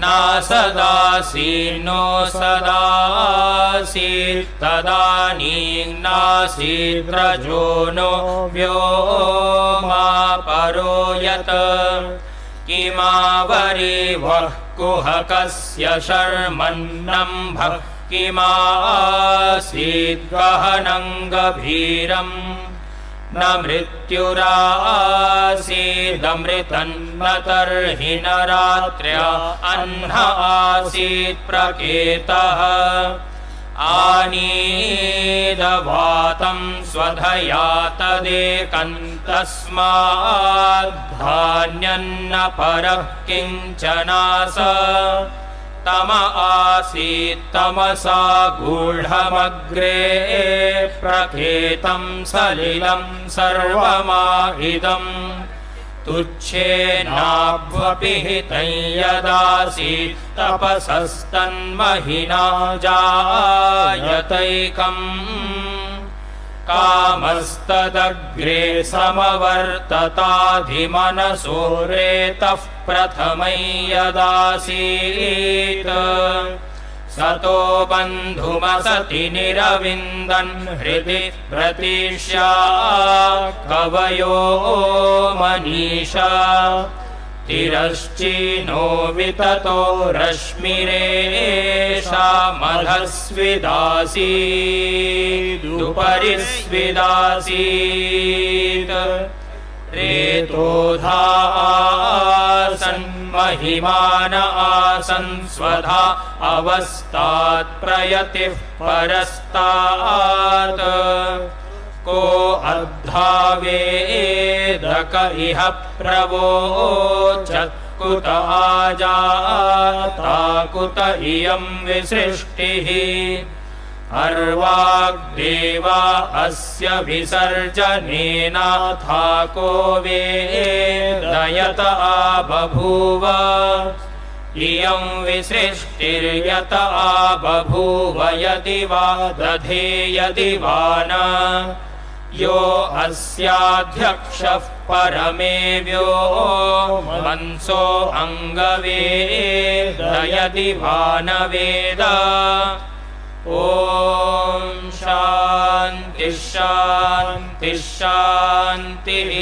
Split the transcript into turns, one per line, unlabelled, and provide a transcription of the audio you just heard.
नासदासीन्नो सदासीत्तदानीन्नासीद्रजो नो व्यो मा परो यत्। किमावरिवः कुहकस्य शर्मन्नम्भः किमासीद्वहनं गभीरम् न तर्हि न रात्र्या अह्न आसीत् प्रकेतः आनीदवातं स्वधया तदेकन्तस्माद्धान्यन्न परः किञ्चनास तम आसीत्तमसा गूढमग्रे प्रखेतं सलिलं सर्वमाहिदम् तुच्छेनाभ्वपि हितं यदासीत् तपसस्तन्महिना जायतैकम् कामस्तदग्रे समवर्तताधिमनसो रेतः प्रथमै यदासीत् सतो बन्धुमसति निरविन्दन् हृदि प्रतीष्या कवयो मनीषा तिरश्चिनो विततो रश्मिरेषा मधस्विदासीदुपरिस्विदासीत् रेतोधासन्महिमान आसन् स्वधा अवस्तात् प्रयतिः परस्तात् अद्धावेदक इह प्रवोचत्कुत आजाता कुत इयं विसृष्टिः। अर्वाग्देवा अस्य विसर्जनेनाथा को वेदयत आबभूव। इयं विसृष्टिर्यत आबभूव यदि वा दधे यदि वा न यो अस्याध्यक्षः परमेव्यो मनसो अङ्गवेदयदि वा न वेद ॐ शान्तिः शान्तिः शान्तिः